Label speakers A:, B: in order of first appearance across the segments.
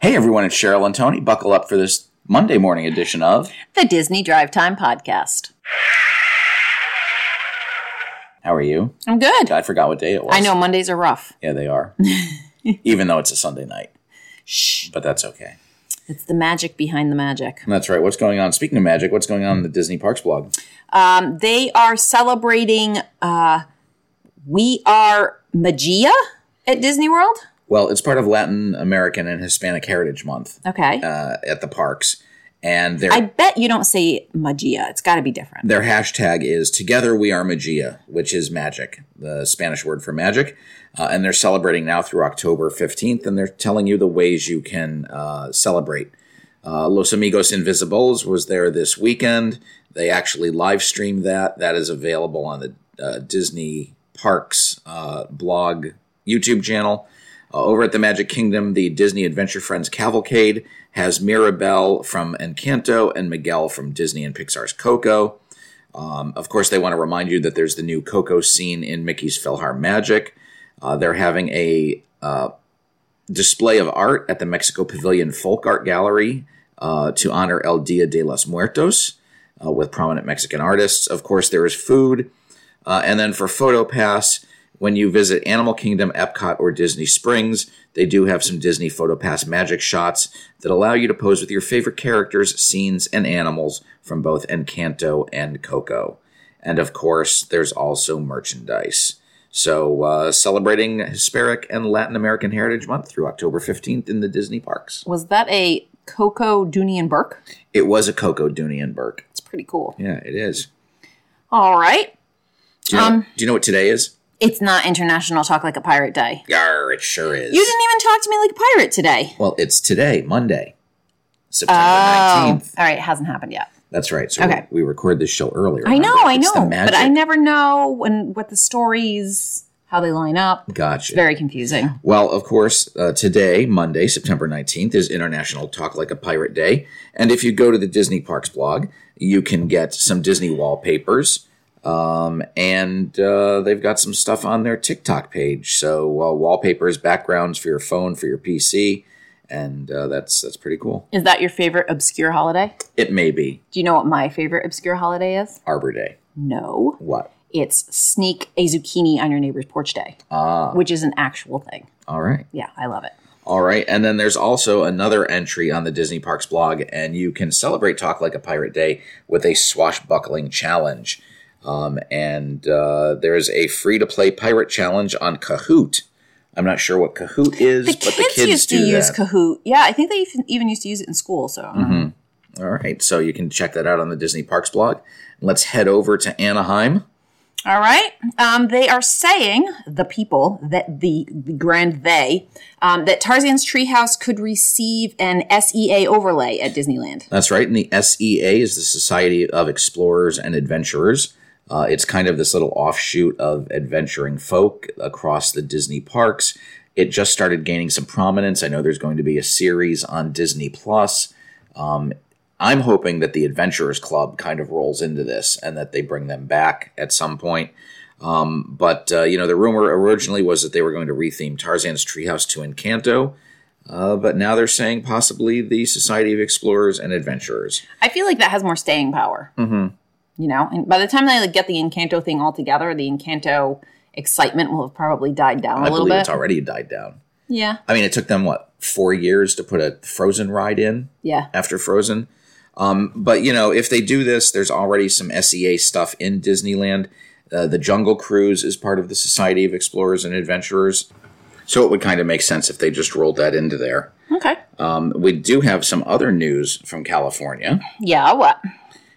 A: Hey everyone, it's Cheryl and Tony. Buckle up for this Monday morning edition of
B: The Disney Drive Time Podcast.
A: How are you?
B: I'm good.
A: I forgot what day it was.
B: I know Mondays are rough.
A: Yeah, they are. Even though it's a Sunday night.
B: Shh.
A: But that's okay.
B: It's the magic behind the magic.
A: That's right. What's going on? Speaking of magic, what's going on in the Disney Parks blog?
B: Um, they are celebrating uh, We Are Magia at Disney World.
A: Well, it's part of Latin American and Hispanic Heritage Month
B: Okay.
A: uh, at the parks. And
B: I bet you don't say magia. It's got to be different.
A: their hashtag is Together We Are Magia, which is magic, the Spanish word for magic. Uh, and they're celebrating now through October 15th, and they're telling you the ways you can uh, celebrate. Uh, Los Amigos Invisibles was there this weekend. They actually live streamed that. That is available on the uh, Disney Parks uh, blog YouTube channel. Uh, over at the Magic Kingdom, the Disney Adventure Friends Cavalcade has Mirabel from Encanto and Miguel from Disney and Pixar's Coco. Um, of course, they want to remind you that there's the new Coco scene in Mickey's PhilharMagic. Uh, they're having a uh, display of art at the Mexico Pavilion Folk Art Gallery uh, to honor El Dia de los Muertos uh, with prominent Mexican artists. Of course, there is food. Uh, and then for Photo PhotoPass, when you visit Animal Kingdom, Epcot, or Disney Springs, they do have some Disney PhotoPass magic shots that allow you to pose with your favorite characters, scenes, and animals from both Encanto and Coco. And of course, there's also merchandise. So, uh, celebrating Hispanic and Latin American Heritage Month through October 15th in the Disney parks.
B: Was that a Coco Dooney and Bourke?
A: It was a Coco Dooney and Bourke.
B: It's pretty cool.
A: Yeah, it is.
B: All right.
A: Do you, know,
B: Um,
A: do you know what today is?
B: It's not International Talk Like a Pirate Day.
A: Yar, it sure is.
B: You didn't even talk to me like a pirate today.
A: Well, it's today, Monday, September
B: Oh,
A: 19th.
B: all right. It hasn't happened yet.
A: That's right. So
B: Okay.
A: we, we record this show earlier.
B: I know,
A: remember?
B: I
A: It's the
B: know, but I
A: magic.
B: never know when what the stories, how they line up.
A: Gotcha.
B: Very confusing.
A: Well, of course, uh, today, Monday, September 19th, is International Talk Like a Pirate Day. And if you go to the Disney Parks blog, you can get some Disney wallpapers. Um, and uh, they've got some stuff on their TikTok page. So, uh, wallpapers, backgrounds for your phone, for your PC. And uh, that's that's pretty cool.
B: Is that your favorite obscure holiday?
A: It may be
B: Do you know what my favorite obscure holiday is?
A: Arbor Day.
B: No.
A: What?
B: It's sneak a zucchini on your neighbor's porch day,
A: Ah,
B: which is an actual thing.
A: all right.
B: Yeah, I love it.
A: All right. And then there's also another entry on the Disney Parks blog, and you can celebrate Talk Like a Pirate Day with a swashbuckling challenge. Um, and uh, there's a free to play pirate challenge on Kahoot. I'm not sure what Kahoot is,
B: The
A: but the kids
B: used
A: do
B: to use
A: that.
B: Kahoot. Yeah, I think they even- used to use it in school. So
A: Mhm. All right. So you can check that out on the Disney Parks blog. Let's head over to Anaheim.
B: All right. Um, they are saying, the people, that the, the grand they, um, that Tarzan's Treehouse could receive an SEA overlay at Disneyland.
A: That's right. And the SEA is the Society of Explorers and Adventurers. Uh, it's kind of this little offshoot of adventuring folk across the Disney parks. It just started gaining some prominence. I know there's going to be a series on Disney Plus. Um, I'm hoping that the Adventurers Club kind of rolls into this and that they bring them back at some point. Um, but uh, you know, the rumor originally was that they were going to retheme Tarzan's Treehouse to Encanto. Uh, but now they're saying possibly the Society of Explorers and Adventurers.
B: I feel like that has more staying power.
A: Mm-hmm.
B: You know, and by the time they like, get the Encanto thing all together, the Encanto excitement will have probably died down a
A: I
B: little
A: believe
B: bit.
A: it's already died down.
B: yeah,
A: I mean, it took them what four years to put a Frozen ride in
B: yeah.
A: after Frozen. Um, but you know, if they do this, there's already some SEA stuff in Disneyland. Uh, the Jungle Cruise is part of the Society of Explorers and Adventurers, so it would kind of make sense if they just rolled that into there.
B: Okay.
A: Um, we do have some other news from California,
B: Yeah. What?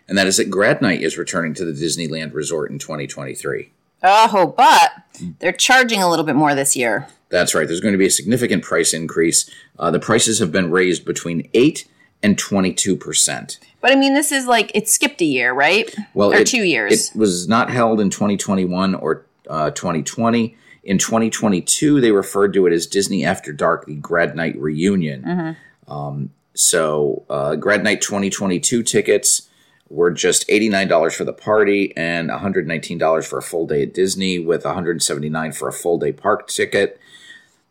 A: And that is that Grad Night is returning to the Disneyland Resort in 2023.
B: Oh, but they're charging a little bit more this year.
A: That's right. There's going to be a significant price increase. Uh, the prices have been raised between 8 and 22 percent.
B: But I mean, this is like it skipped a year, right?
A: Well,
B: or
A: it-
B: two years.
A: It was not held in 2021 or uh, 2020. In 2022, they referred to it as Disney After Dark, the Grad Night reunion. Um, so, uh, Grad Night 2022 tickets were just $89 for the party and $119 for a full day at Disney, with $179 for a full day park ticket.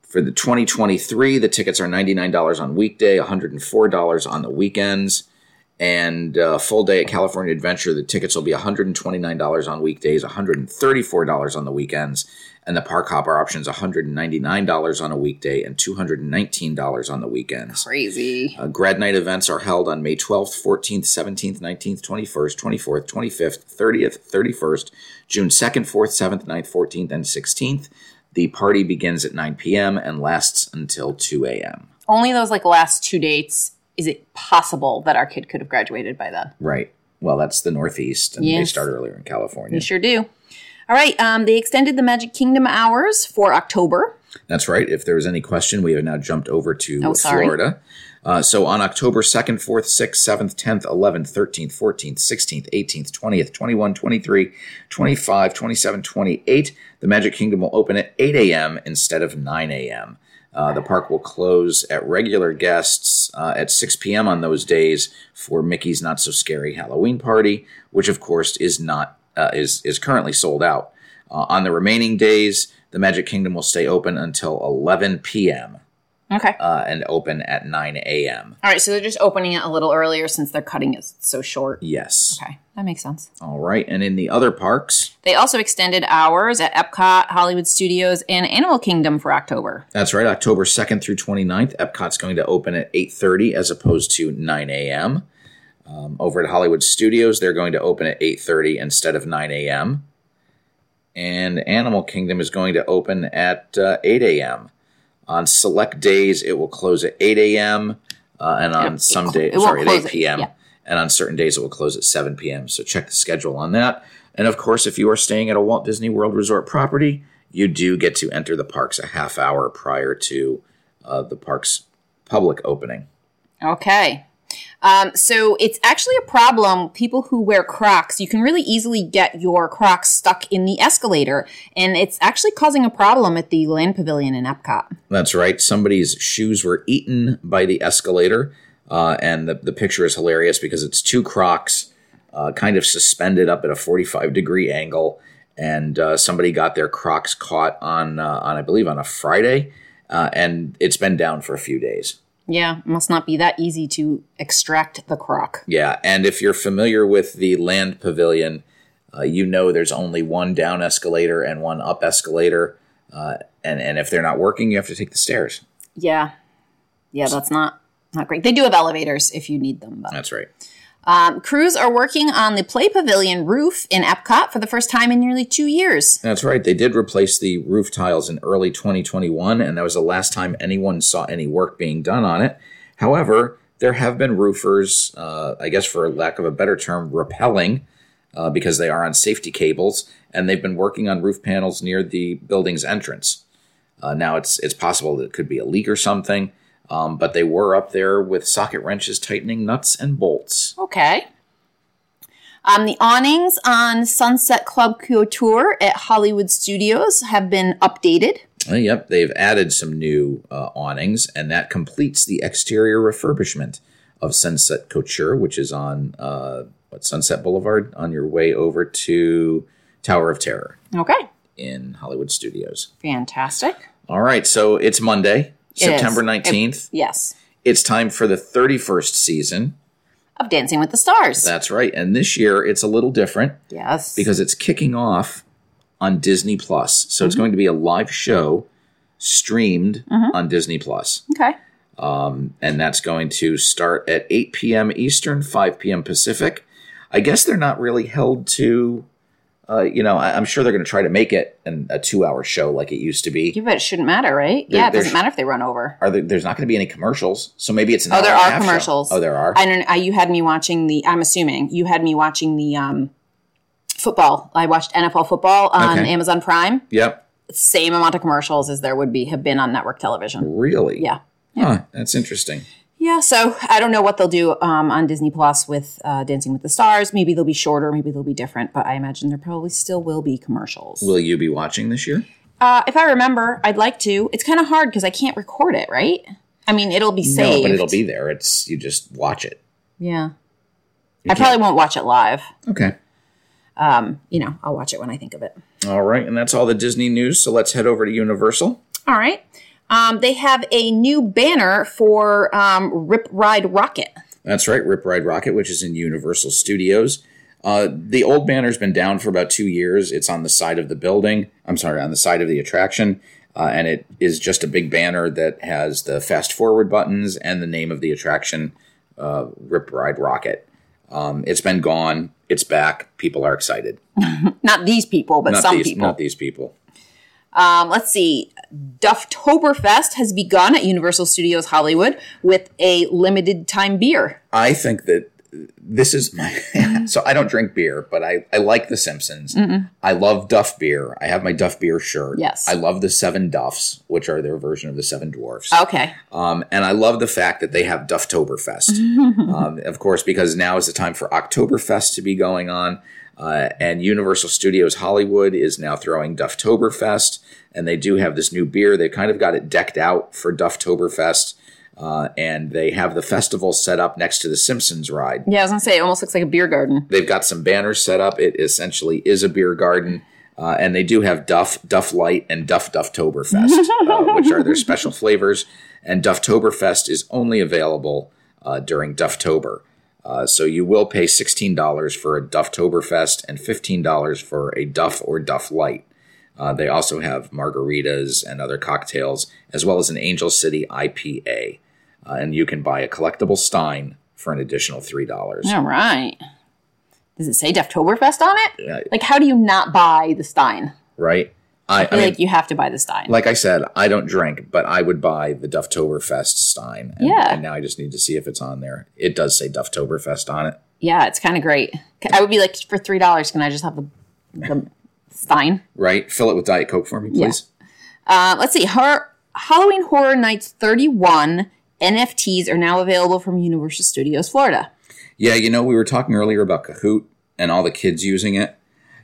A: For the 2023, the tickets are $99 on weekday, $104 on the weekends. And uh, full day at California Adventure, the tickets will be $129 on weekdays, $134 on the weekends. And the park hopper option is $199 on a weekday and $219 on the weekends.
B: Crazy.
A: Uh, grad night events are held on May 12th, 14th, 17th, 19th, 21st, 24th, 25th, 30th, 31st, June 2nd, 4th, 7th, 9th, 14th, and 16th. The party begins at 9 p.m. and lasts until 2 a.m.
B: Only those like last two dates is it possible that our kid could have graduated by then?
A: Right. Well, that's the Northeast, and they start earlier in California.
B: We sure do. All right. Um, they extended the Magic Kingdom hours for October.
A: That's right. If there was any question, we have now jumped over to
B: Oh.
A: Florida. Uh, so on October 2nd, 4th, 6th, 7th, 10th, 11th, 13th, 14th, 16th, 18th, 20th, 21, 23, 25, 27, 28, the Magic Kingdom will open at 8 a.m. instead of 9 a.m. Uh, the park will close at regular guests uh, at 6 p.m. on those days for Mickey's Not So Scary Halloween Party, which of course is not uh, is is currently sold out. Uh, on the remaining days, the Magic Kingdom will stay open until 11 p.m.
B: Okay.
A: Uh, and open at 9 a.m.
B: All right. So they're just opening it a little earlier since they're cutting it so short.
A: Yes.
B: Okay. That makes sense.
A: All right. And in the other parks,
B: They also extended hours at Epcot, Hollywood Studios, and Animal Kingdom for October.
A: that's right, October 2nd through 29th, Epcot's going to open at 8.30 as opposed to 9 a.m. Um, over at Hollywood Studios, they're going to open at 8.30 instead of 9 a.m. And Animal Kingdom is going to open at uh, 8 a.m. On select days, it will close at 8 a.m. Uh, and on some days, sorry, at 8
B: at-
A: p.m.
B: yeah.
A: And on certain days, it will close at 7 p.m. So check the schedule on that. And of course, if you are staying at a Walt Disney World Resort property, you do get to enter the parks a half hour prior to uh, the park's public opening.
B: Okay. Um, so it's actually a problem. People who wear Crocs, you can really easily get your Crocs stuck in the escalator, and it's actually causing a problem at the Land Pavilion in Epcot.
A: That's right. Somebody's shoes were eaten by the escalator. Uh, and the, the picture is hilarious because it's two crocs uh, kind of suspended up at a 45 degree angle. And uh, somebody got their crocs caught on, uh, on, I believe, on a Friday. Uh, and it's been down for a few days.
B: Yeah, must not be that easy to extract the Croc.
A: Yeah. And if you're familiar with the land pavilion, uh, you know there's only one down escalator and one up escalator. Uh, and, and if they're not working, you have to take the stairs.
B: Yeah, yeah, that's not not great. They do have elevators if you need them. But.
A: That's right.
B: Um, crews are working on the Play Pavilion roof in Epcot for the first time in nearly two years.
A: That's right. They did replace the roof tiles in early 2021, and that was the last time anyone saw any work being done on it. However, there have been roofers, uh, I guess for lack of a better term, repelling uh, because they are on safety cables, and they've been working on roof panels near the building's entrance. Uh, now it's it's possible that it could be a leak or something, um, but they were up there with socket wrenches tightening nuts and bolts.
B: Okay. Um, the awnings on Sunset Club Couture at Hollywood Studios have been updated.
A: Uh, yep, they've added some new uh, awnings, and that completes the exterior refurbishment of Sunset Couture, which is on uh, what Sunset Boulevard on your way over to Tower of Terror
B: Okay.
A: in Hollywood Studios.
B: Fantastic.
A: All right, so it's Monday. September 19th.
B: Yes.
A: It's time for the 31st season.
B: Of Dancing with the Stars.
A: That's right. And this year it's a little different
B: yes.
A: because it's kicking off on Disney Plus. So it's mm-hmm. going to be a live show streamed mm-hmm. on Disney Plus.
B: okay.
A: Um, and that's going to start at 8 p.m. Eastern, 5 p.m. Pacific. I guess they're not really held to, uh, you know, I, I'm sure they're going to try to make it an, a two hour show like it used to be.
B: You bet it shouldn't matter, right?
A: There-
B: yeah, it doesn't matter if they run over.
A: Are there, there's not going to be any commercials, so maybe it's an
B: Oh, there are
A: half show.
B: commercials.
A: Oh, there are.
B: I don't. I, you had me watching the. I'm assuming you had me watching the um, football. I watched NFL football on
A: Okay.
B: Amazon Prime.
A: yep,
B: Same amount of commercials as there would be have been on network television.
A: really.
B: Yeah.
A: Huh, that's interesting.
B: Yeah, so I don't know what they'll do um, on Disney Plus with uh, Dancing with the Stars. Maybe they'll be shorter, maybe they'll be different, but I imagine there probably still will be commercials.
A: Will you be watching this year?
B: Uh, if I remember, I'd like to. It's kind of hard because I can't record it, right? I mean, it'll be saved.
A: No, but it'll be there. It's you just watch it.
B: Yeah. I probably won't watch it live.
A: Okay.
B: You know, I'll watch it when I think of it.
A: All right, and that's all the Disney news. So let's head over to Universal.
B: All right. Um, they have a new banner for um, Rip Ride Rockit.
A: That's right, Rip Ride Rockit, which is in Universal Studios. Uh, the old banner's been down for about two years. It's on the side of the building. I'm sorry, on the side of the attraction. Uh, and it is just a big banner that has the fast forward buttons and the name of the attraction, uh, Rip Ride Rockit. Um, it's been gone. It's back. People are excited.
B: Not these people, but
A: Not
B: some
A: these,
B: people.
A: not these people.
B: Um, let's see. Dufftoberfest has begun at Universal Studios Hollywood with a limited time beer.
A: I think that this is my. so I don't drink beer, but I, I like The Simpsons. I love Duff beer. I have my Duff beer shirt.
B: Yes.
A: I love the Seven Duffs, which are their version of the Seven Dwarfs.
B: Okay.
A: Um, and I love the fact that they have Dufftoberfest. um, of course, because now is the time for Oktoberfest to be going on. Uh, and Universal Studios Hollywood is now throwing Dufftoberfest. And they do have this new beer. They've kind of got it decked out for Dufftoberfest. Uh, and they have the festival set up next to the Simpsons ride.
B: Yeah, I was gonna say it almost looks like a beer garden.
A: They've got some banners set up. It essentially is a beer garden. Uh, and they do have Duff, Duff Light, and Duff Dufftoberfest, uh, which are their special flavors. And Dufftoberfest is only available uh, during Dufftober. Uh, so you will pay $16 for a Dufftoberfest and $15 for a Duff or Duff Light. Uh, they also have margaritas and other cocktails, as well as an Angel City IPA. Uh, and you can buy a collectible Stein for an additional $3.
B: All right. Does it say Dufftoberfest on it? Like, how do you not buy the Stein?
A: right? I, I
B: I
A: mean,
B: like you have to buy the Stein.
A: like I said, I don't drink, but I would buy the Dufftoberfest Stein. And,
B: Yeah.
A: And now I just need to see if it's on there. It does say Dufftoberfest on it.
B: yeah, it's kind of great. I would be like, for three dollars, can I just have the, the Stein?
A: Right? Fill it with Diet Coke for me, please.
B: Uh, let's see. Her Halloween Horror Nights 31 NFTs are now available from Universal Studios Florida.
A: Yeah, you know, we were talking earlier about Kahoot and all the kids using it.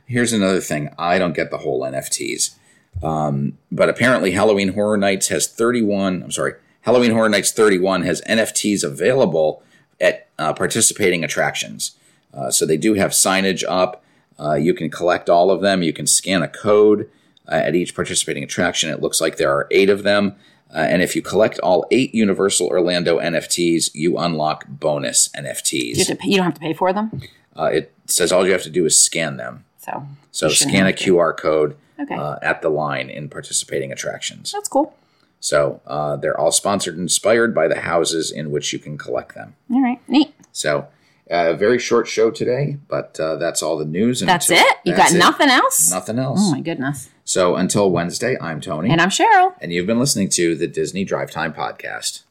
A: Here's another thing. I don't get the whole NFTs. Um, but apparently, Halloween Horror Nights has 31. I'm sorry. Halloween Horror Nights 31 has NFTs available at uh, participating attractions. Uh, so they do have signage up. Uh, you can collect all of them. You can scan a code uh, at each participating attraction. It looks like there are eight of them. Uh, and if you collect all eight Universal Orlando NFTs, you unlock bonus NFTs.
B: You, pay, you don't have to pay for them.
A: Uh, it says all you have to do is scan them.
B: So,
A: So scan a. QR code
B: Okay.
A: uh, at the line in participating attractions.
B: That's cool.
A: So uh, they're all sponsored and inspired by the houses in which you can collect them.
B: All right. Neat.
A: So a very short show today, but uh, that's all the news. and
B: That's
A: until-
B: it? You
A: that's
B: got
A: it.
B: nothing else?
A: Nothing else.
B: Oh, my goodness.
A: So until Wednesday, I'm Tony,
B: And I'm Cheryl.
A: and you've been listening to the Disney Drive Time Podcast.